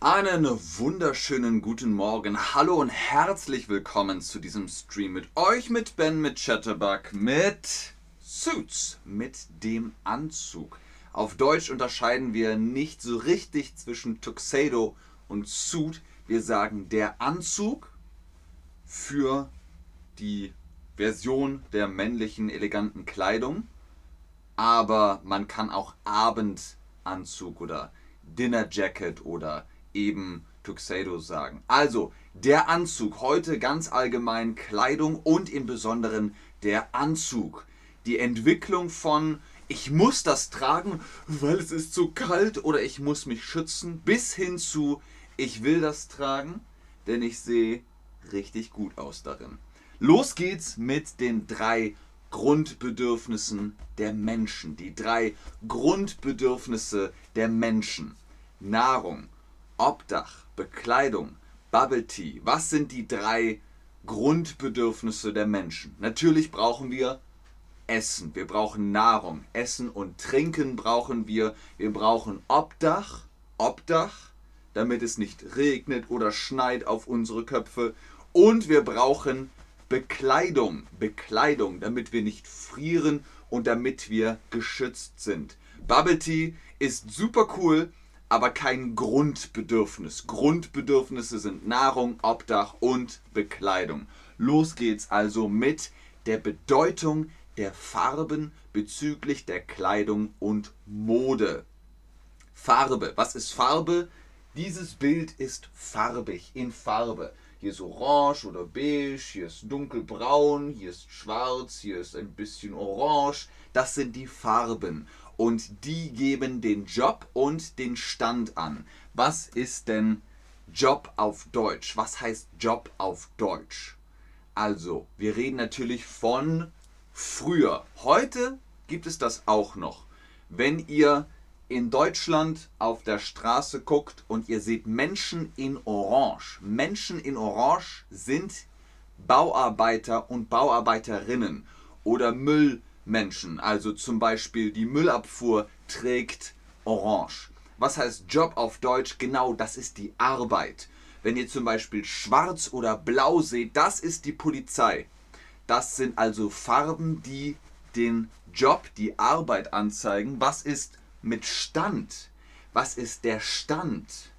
Einen wunderschönen guten Morgen. Hallo und herzlich willkommen zu diesem Stream mit euch, mit Ben, mit Chatterbug, mit Suits, mit dem Anzug. Auf Deutsch unterscheiden wir nicht so richtig zwischen Tuxedo und Suit. Wir sagen der Anzug für die Version der männlichen eleganten Kleidung. Aber man kann auch Abendanzug oder Dinner Jacket oder eben Tuxedo sagen. Also, der Anzug, heute ganz allgemein Kleidung und im Besonderen der Anzug. Die Entwicklung von ich muss das tragen, weil es ist zu kalt oder ich muss mich schützen, bis hin zu ich will das tragen, denn ich sehe richtig gut aus darin. Los geht's mit den drei Grundbedürfnissen der Menschen. Die drei Grundbedürfnisse der Menschen. Nahrung, Obdach, Bekleidung, Bubble Tea. Was sind die drei Grundbedürfnisse der Menschen? Natürlich brauchen wir Essen, wir brauchen Nahrung, Essen und Trinken brauchen wir. Wir brauchen Obdach, Obdach, damit es nicht regnet oder schneit auf unsere Köpfe. Und wir brauchen Bekleidung, Bekleidung, damit wir nicht frieren und damit wir geschützt sind. Bubble Tea ist super cool, aber kein Grundbedürfnis. Grundbedürfnisse sind Nahrung, Obdach und Bekleidung. Los geht's also mit der Bedeutung der Farben bezüglich der Kleidung und Mode. Farbe. Was ist Farbe? Dieses Bild ist farbig, in Farbe. Hier ist orange oder beige, hier ist dunkelbraun, hier ist schwarz, hier ist ein bisschen orange. Das sind die Farben und die geben den Job und den Stand an. Was ist denn Job auf Deutsch? Was heißt Job auf Deutsch? Also, wir reden natürlich von früher. Heute gibt es das auch noch. Wenn ihr in Deutschland auf der Straße guckt und ihr seht Menschen in Orange. Menschen in Orange sind Bauarbeiter und Bauarbeiterinnen oder Müll. Menschen. Also zum Beispiel die Müllabfuhr trägt orange. Was heißt Job auf Deutsch? Genau, das ist die Arbeit. Wenn ihr zum Beispiel schwarz oder blau seht, das ist die Polizei. Das sind also Farben, die den Job, die Arbeit anzeigen. Was ist mit Stand? Was ist der Stand?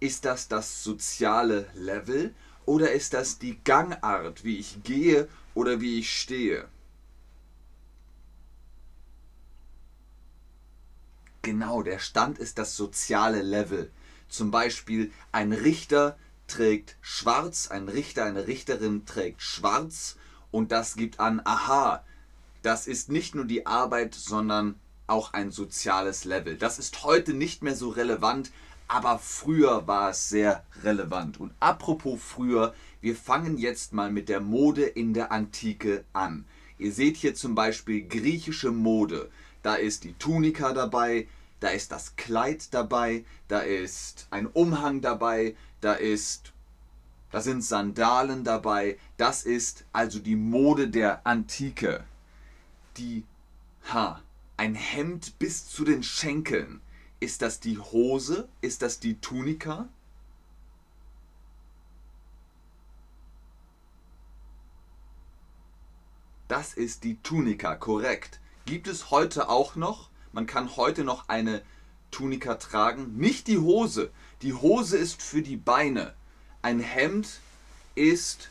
Ist das das soziale Level oder ist das die Gangart, wie ich gehe oder wie ich stehe? Genau, der Stand ist das soziale Level. Zum Beispiel ein Richter trägt schwarz, ein Richter, eine Richterin trägt schwarz und das gibt an, aha, das ist nicht nur die Arbeit, sondern auch ein soziales Level. Das ist heute nicht mehr so relevant, aber früher war es sehr relevant. Und apropos früher, wir fangen jetzt mal mit der Mode in der Antike an. Ihr seht hier zum Beispiel griechische Mode. Da ist die Tunika dabei, da ist das Kleid dabei, da ist ein Umhang dabei, da ist da sind Sandalen dabei. Das ist also die Mode der Antike. Die ha, ein Hemd bis zu den Schenkeln. Ist das die Hose? Ist das die Tunika? Das ist die Tunika, korrekt. Gibt es heute auch noch? Man kann heute noch eine Tunika tragen. Nicht die Hose. Die Hose ist für die Beine. Ein Hemd ist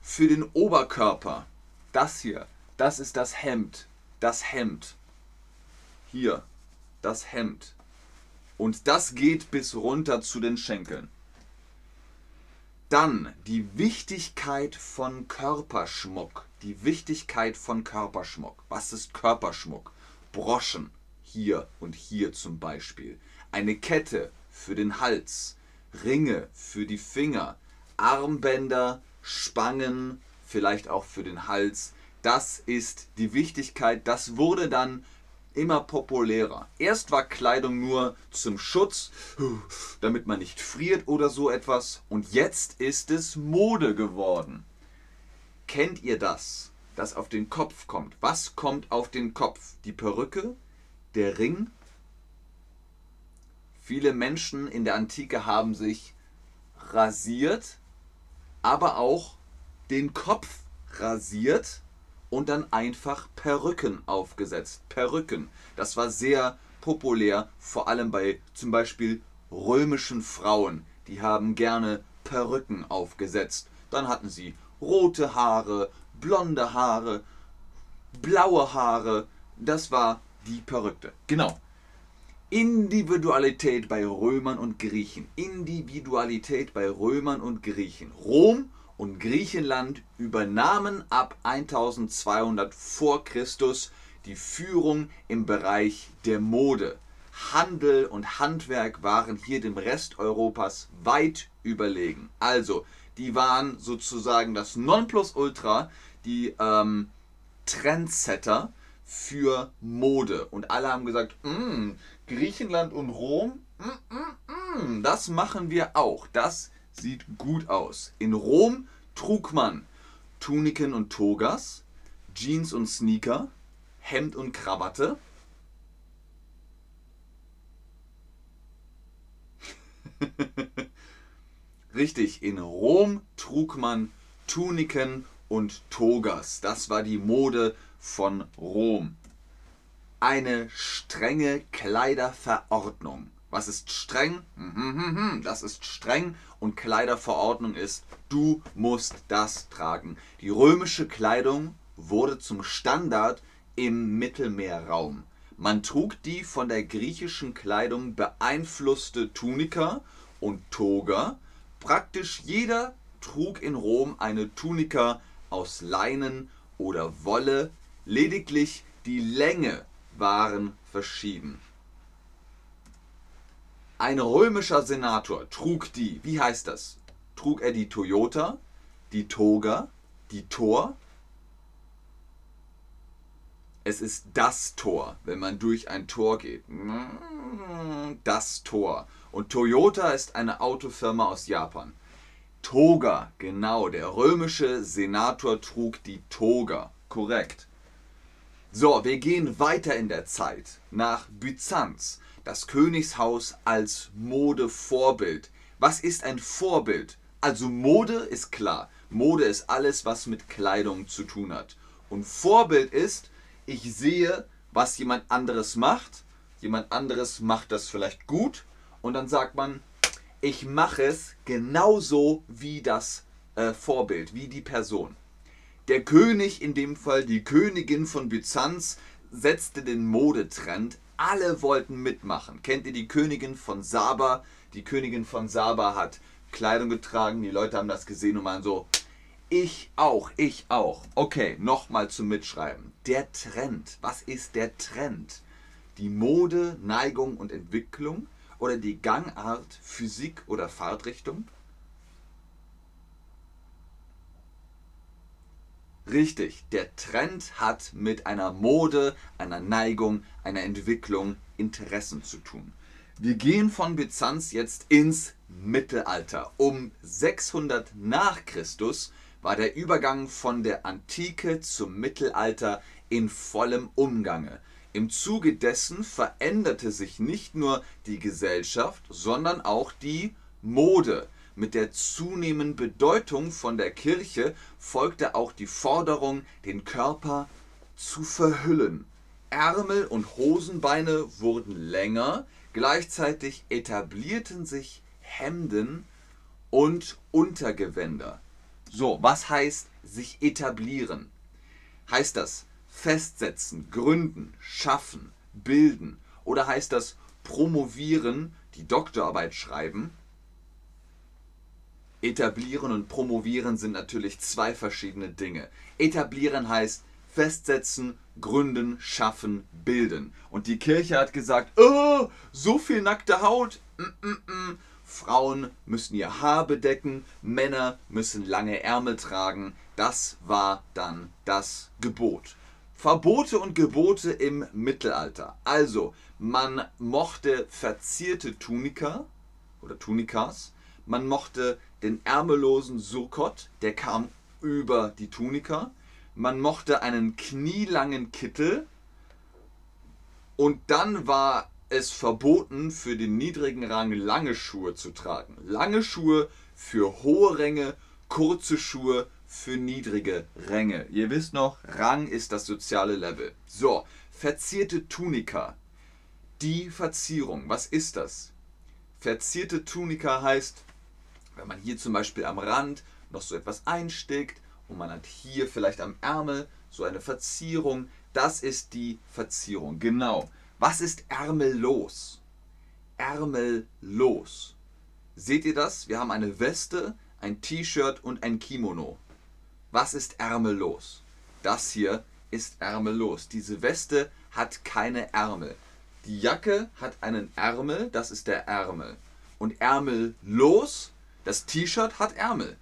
für den Oberkörper. Das hier, das ist das Hemd. Das Hemd. Hier, das Hemd. Und das geht bis runter zu den Schenkeln. Dann die Wichtigkeit von Körperschmuck. Die Wichtigkeit von Körperschmuck. Was ist Körperschmuck? Broschen, hier und hier zum Beispiel. Eine Kette für den Hals, Ringe für die Finger, Armbänder, Spangen, vielleicht auch für den Hals. Das ist die Wichtigkeit. Das wurde dann immer populärer. Erst war Kleidung nur zum Schutz, damit man nicht friert oder so etwas. Und jetzt ist es Mode geworden. Kennt ihr das? das auf den Kopf kommt. Was kommt auf den Kopf? Die Perücke, der Ring. Viele Menschen in der Antike haben sich rasiert, aber auch den Kopf rasiert und dann einfach Perücken aufgesetzt. Perücken. Das war sehr populär, vor allem bei zum Beispiel römischen Frauen. Die haben gerne Perücken aufgesetzt. Dann hatten sie rote Haare, blonde Haare, blaue Haare. Das war die Perücke. Genau. Individualität bei Römern und Griechen. Individualität bei Römern und Griechen. Rom und Griechenland übernahmen ab 1200 vor Christus die Führung im Bereich der Mode. Handel und Handwerk waren hier dem Rest Europas weit überlegen. Also, die waren sozusagen das Nonplusultra, die ähm, Trendsetter für Mode. Und alle haben gesagt, mm, Griechenland und Rom, mm, mm, mm, das machen wir auch. Das sieht gut aus. In Rom trug man Tuniken und Togas, Jeans und Sneaker, Hemd und Krawatte. Richtig, in Rom trug man Tuniken und Togas. Das war die Mode von Rom. Eine strenge Kleiderverordnung. Was ist streng? Hm, hm, hm, das ist streng und Kleiderverordnung ist, du musst das tragen. Die römische Kleidung wurde zum Standard im Mittelmeerraum. Man trug die von der griechischen Kleidung beeinflusste Tunika und Toga. Praktisch jeder trug in Rom eine Tunika aus Leinen oder Wolle, lediglich die Länge waren verschieden. Ein römischer Senator trug die, wie heißt das? Trug er die Toyota, die Toga, die Tor? Es ist das Tor, wenn man durch ein Tor geht. Das Tor. Und Toyota ist eine Autofirma aus Japan. Toga, genau, der römische Senator trug die Toga. Korrekt. So, wir gehen weiter in der Zeit nach Byzanz das Königshaus als Modevorbild. Was ist ein Vorbild? Also Mode ist klar. Mode ist alles, was mit Kleidung zu tun hat. Und Vorbild ist, ich sehe, was jemand anderes macht. Jemand anderes macht das vielleicht gut. Und dann sagt man, ich mache es genauso wie das äh, Vorbild, wie die Person. Der König, in dem Fall die Königin von Byzanz, setzte den Modetrend alle wollten mitmachen. Kennt ihr die Königin von Saba? Die Königin von Saba hat Kleidung getragen, die Leute haben das gesehen und waren so, ich auch, ich auch. Okay, nochmal zum Mitschreiben. Der Trend. Was ist der Trend? Die Mode, Neigung und Entwicklung oder die Gangart, Physik oder Fahrtrichtung? Richtig, der Trend hat mit einer Mode, einer Neigung, einer Entwicklung, Interessen zu tun. Wir gehen von Byzanz jetzt ins Mittelalter. Um 600 nach Christus war der Übergang von der Antike zum Mittelalter in vollem Umgange. Im Zuge dessen veränderte sich nicht nur die Gesellschaft, sondern auch die Mode. Mit der zunehmenden Bedeutung von der Kirche folgte auch die Forderung, den Körper zu verhüllen. Ärmel und Hosenbeine wurden länger, gleichzeitig etablierten sich Hemden und Untergewänder. So, was heißt sich etablieren? Heißt das festsetzen, gründen, schaffen, bilden oder heißt das promovieren, die Doktorarbeit schreiben? Etablieren und promovieren sind natürlich zwei verschiedene Dinge. Etablieren heißt festsetzen, gründen, schaffen, bilden. Und die Kirche hat gesagt, oh, so viel nackte Haut. Mm -mm -mm. Frauen müssen ihr Haar bedecken, Männer müssen lange Ärmel tragen. Das war dann das Gebot. Verbote und Gebote im Mittelalter. Also, man mochte verzierte Tunika oder Tunikas, man mochte den ärmellosen Surkot, der kam über die Tunika. man mochte einen knielangen Kittel und dann war es verboten, für den niedrigen Rang lange Schuhe zu tragen. Lange Schuhe für hohe Ränge, kurze Schuhe für niedrige Ränge. Ihr wisst noch, Rang ist das soziale Level. So, verzierte Tunika. Die Verzierung, was ist das? Verzierte Tunika heißt, wenn man hier zum Beispiel am Rand noch so etwas einstickt und man hat hier vielleicht am Ärmel so eine Verzierung, das ist die Verzierung. Genau. Was ist ärmellos? Ärmellos. Seht ihr das? Wir haben eine Weste, ein T-Shirt und ein Kimono. Was ist ärmellos? Das hier ist ärmellos. Diese Weste hat keine Ärmel. Die Jacke hat einen Ärmel, das ist der Ärmel. Und ärmellos, das T-Shirt hat Ärmel.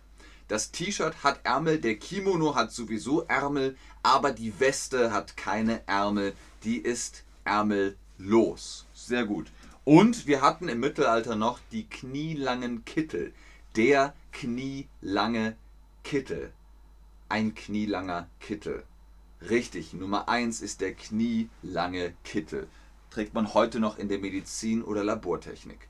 Das T-Shirt hat Ärmel, der Kimono hat sowieso Ärmel, aber die Weste hat keine Ärmel, die ist ärmellos. Sehr gut. Und wir hatten im Mittelalter noch die knielangen Kittel. Der knielange Kittel. Ein knielanger Kittel. Richtig, Nummer 1 ist der knielange Kittel. Trägt man heute noch in der Medizin oder Labortechnik.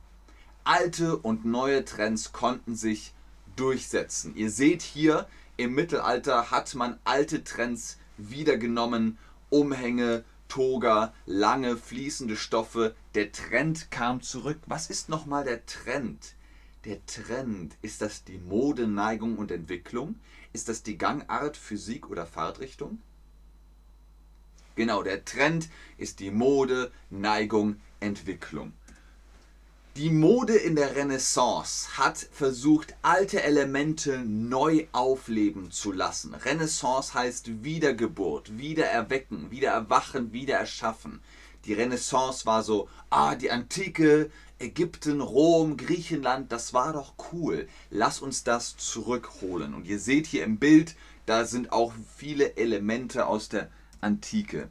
Alte und neue Trends konnten sich durchsetzen. Ihr seht hier, im Mittelalter hat man alte Trends wiedergenommen. Umhänge, Toga, lange fließende Stoffe. Der Trend kam zurück. Was ist nochmal der Trend? Der Trend, ist das die Mode, Neigung und Entwicklung? Ist das die Gangart, Physik oder Fahrtrichtung? Genau, der Trend ist die Mode, Neigung, Entwicklung. Die Mode in der Renaissance hat versucht, alte Elemente neu aufleben zu lassen. Renaissance heißt Wiedergeburt, Wiedererwecken, Wiedererwachen, Wiedererschaffen. Die Renaissance war so, ah, die Antike, Ägypten, Rom, Griechenland, das war doch cool. Lass uns das zurückholen. Und ihr seht hier im Bild, da sind auch viele Elemente aus der Antike.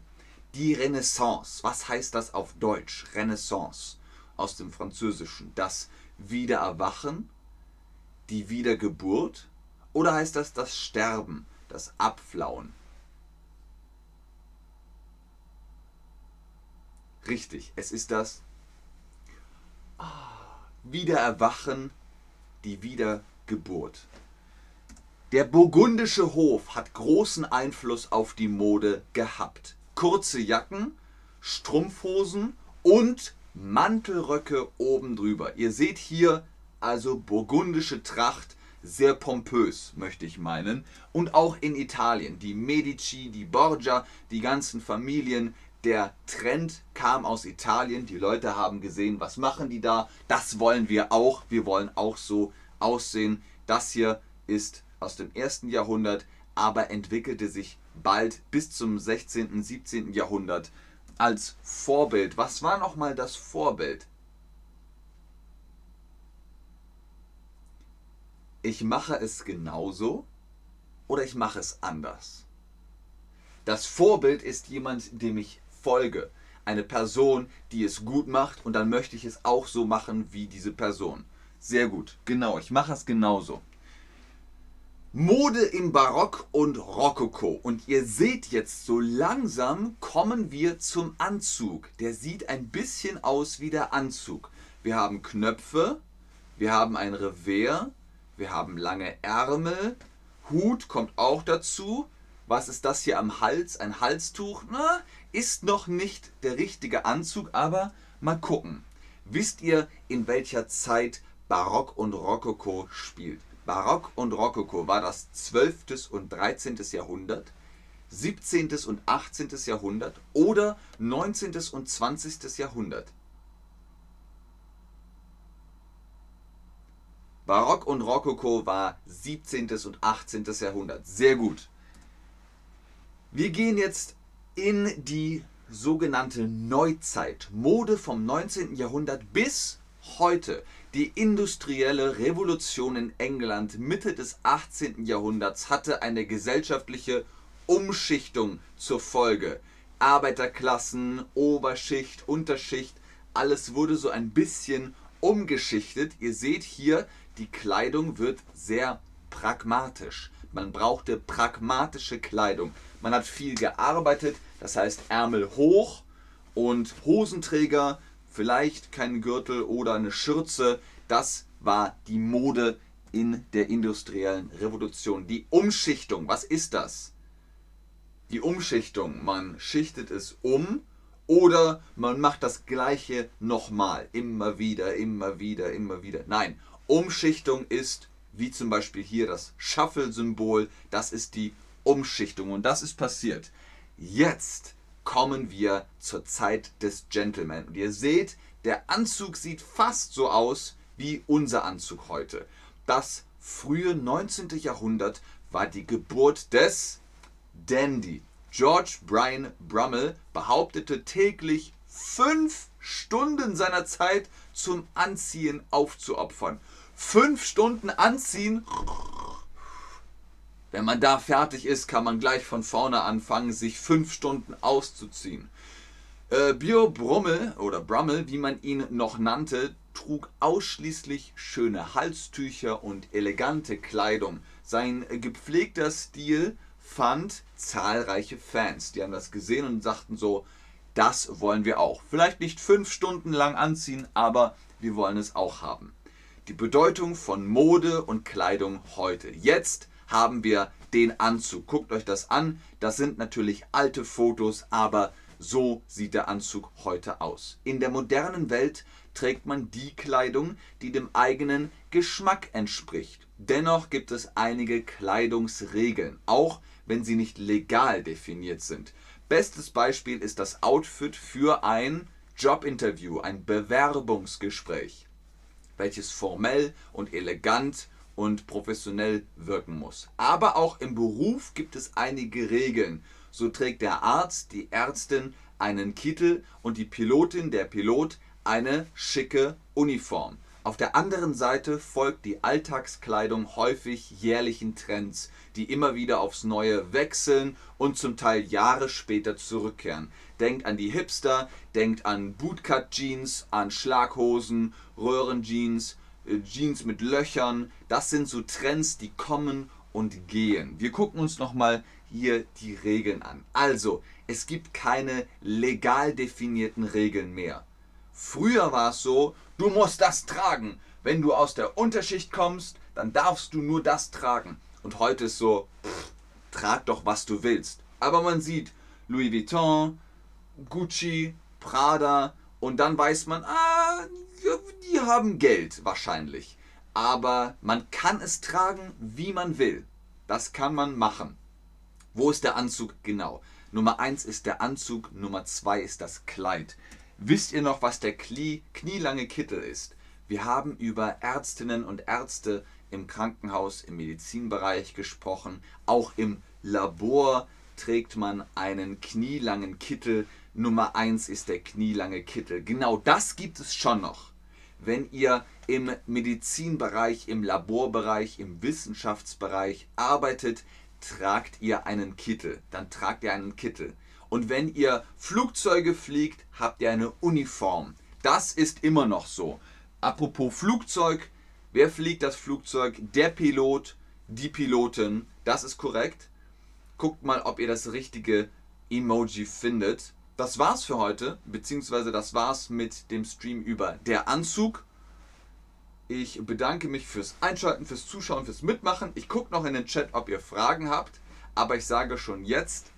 Die Renaissance, was heißt das auf Deutsch? Renaissance aus dem Französischen. Das Wiedererwachen, die Wiedergeburt oder heißt das das Sterben, das Abflauen? Richtig, es ist das Wiedererwachen, die Wiedergeburt. Der burgundische Hof hat großen Einfluss auf die Mode gehabt. Kurze Jacken, Strumpfhosen und Mantelröcke oben drüber. Ihr seht hier also burgundische Tracht, sehr pompös, möchte ich meinen. Und auch in Italien, die Medici, die Borgia, die ganzen Familien. Der Trend kam aus Italien. Die Leute haben gesehen, was machen die da? Das wollen wir auch. Wir wollen auch so aussehen. Das hier ist aus dem ersten Jahrhundert, aber entwickelte sich bald bis zum 16., 17. Jahrhundert als Vorbild. Was war nochmal das Vorbild? Ich mache es genauso oder ich mache es anders. Das Vorbild ist jemand, dem ich folge. Eine Person, die es gut macht und dann möchte ich es auch so machen wie diese Person. Sehr gut, genau, ich mache es genauso. Mode im Barock und Rokoko. Und ihr seht jetzt, so langsam kommen wir zum Anzug. Der sieht ein bisschen aus wie der Anzug. Wir haben Knöpfe, wir haben ein Revers, wir haben lange Ärmel, Hut kommt auch dazu. Was ist das hier am Hals? Ein Halstuch? Na, ist noch nicht der richtige Anzug, aber mal gucken. Wisst ihr, in welcher Zeit Barock und Rokoko spielt? Barock und Rokoko war das 12. und 13. Jahrhundert, 17. und 18. Jahrhundert oder 19. und 20. Jahrhundert. Barock und Rokoko war 17. und 18. Jahrhundert. Sehr gut. Wir gehen jetzt in die sogenannte Neuzeit. Mode vom 19. Jahrhundert bis heute. Die industrielle Revolution in England Mitte des 18. Jahrhunderts hatte eine gesellschaftliche Umschichtung zur Folge. Arbeiterklassen, Oberschicht, Unterschicht, alles wurde so ein bisschen umgeschichtet. Ihr seht hier, die Kleidung wird sehr pragmatisch. Man brauchte pragmatische Kleidung. Man hat viel gearbeitet, das heißt Ärmel hoch und Hosenträger, vielleicht keinen Gürtel oder eine Schürze. Das war die Mode in der industriellen Revolution. Die Umschichtung, was ist das? Die Umschichtung, man schichtet es um oder man macht das gleiche nochmal, immer wieder, immer wieder, immer wieder. Nein, Umschichtung ist, wie zum Beispiel hier das Shuffle-Symbol, das ist die Umschichtung und das ist passiert. Jetzt kommen wir zur Zeit des Gentleman. Und ihr seht, der Anzug sieht fast so aus wie unser Anzug heute. Das frühe 19. Jahrhundert war die Geburt des Dandy. George Brian Brummel behauptete täglich fünf Stunden seiner Zeit zum Anziehen aufzuopfern. Fünf Stunden anziehen. Wenn man da fertig ist, kann man gleich von vorne anfangen, sich fünf Stunden auszuziehen. Äh, Bio Brummel oder Brummel, wie man ihn noch nannte, trug ausschließlich schöne Halstücher und elegante Kleidung. Sein gepflegter Stil fand zahlreiche Fans. Die haben das gesehen und sagten so, das wollen wir auch. Vielleicht nicht fünf Stunden lang anziehen, aber wir wollen es auch haben. Die Bedeutung von Mode und Kleidung heute. Jetzt haben wir den Anzug. Guckt euch das an. Das sind natürlich alte Fotos, aber so sieht der Anzug heute aus. In der modernen Welt trägt man die Kleidung, die dem eigenen Geschmack entspricht. Dennoch gibt es einige Kleidungsregeln, auch wenn sie nicht legal definiert sind. Bestes Beispiel ist das Outfit für ein Jobinterview, ein Bewerbungsgespräch, welches formell und elegant und professionell wirken muss. Aber auch im Beruf gibt es einige Regeln. So trägt der Arzt, die Ärztin einen Kittel und die Pilotin, der Pilot eine schicke Uniform. Auf der anderen Seite folgt die Alltagskleidung häufig jährlichen Trends, die immer wieder aufs Neue wechseln und zum Teil Jahre später zurückkehren. Denkt an die Hipster, denkt an Bootcut-Jeans, an Schlaghosen, Röhrenjeans, Jeans mit Löchern. Das sind so Trends, die kommen und gehen. Wir gucken uns nochmal hier die Regeln an. Also, es gibt keine legal definierten Regeln mehr. Früher war es so, du musst das tragen. Wenn du aus der Unterschicht kommst, dann darfst du nur das tragen. Und heute ist so, pff, trag doch, was du willst. Aber man sieht Louis Vuitton, Gucci, Prada und dann weiß man, ah, die haben Geld wahrscheinlich. Aber man kann es tragen, wie man will. Das kann man machen. Wo ist der Anzug genau? Nummer 1 ist der Anzug, Nummer 2 ist das Kleid. Wisst ihr noch, was der Knie, knielange Kittel ist? Wir haben über Ärztinnen und Ärzte im Krankenhaus, im Medizinbereich gesprochen. Auch im Labor trägt man einen knielangen Kittel. Nummer 1 ist der knielange Kittel. Genau das gibt es schon noch. Wenn ihr im Medizinbereich, im Laborbereich, im Wissenschaftsbereich arbeitet, tragt ihr einen Kittel. Dann tragt ihr einen Kittel. Und wenn ihr Flugzeuge fliegt, habt ihr eine Uniform. Das ist immer noch so. Apropos Flugzeug, wer fliegt das Flugzeug? Der Pilot, die Pilotin. Das ist korrekt. Guckt mal, ob ihr das richtige Emoji findet. Das war's für heute, beziehungsweise das war's mit dem Stream über der Anzug. Ich bedanke mich fürs Einschalten, fürs Zuschauen, fürs Mitmachen. Ich gucke noch in den Chat, ob ihr Fragen habt. Aber ich sage schon jetzt,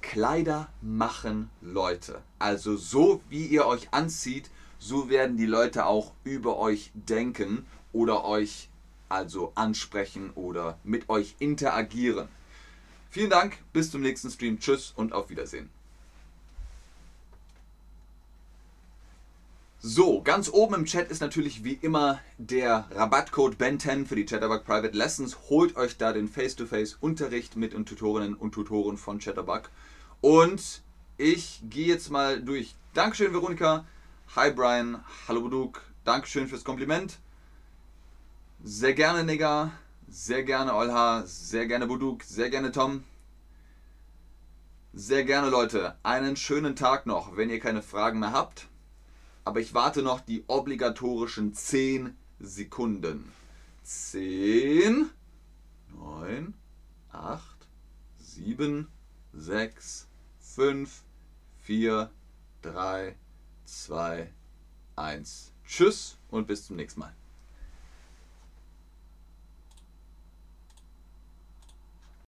Kleider machen Leute. Also so wie ihr euch anzieht, so werden die Leute auch über euch denken oder euch also ansprechen oder mit euch interagieren. Vielen Dank, bis zum nächsten Stream. Tschüss und auf Wiedersehen. So, ganz oben im Chat ist natürlich wie immer der Rabattcode BEN10 für die Chatterbug Private Lessons. Holt euch da den Face-to-Face-Unterricht mit den Tutorinnen und Tutoren von Chatterbug. Und ich gehe jetzt mal durch. Dankeschön, Veronika. Hi, Brian. Hallo, Buduk. Dankeschön fürs Kompliment. Sehr gerne, Nigga. Sehr gerne, Olha. Sehr gerne, Buduk. Sehr gerne, Tom. Sehr gerne, Leute. Einen schönen Tag noch, wenn ihr keine Fragen mehr habt. Aber ich warte noch die obligatorischen 10 Sekunden. 10, 9, 8, 7, 6, 5, 4, 3, 2, 1. Tschüss und bis zum nächsten Mal.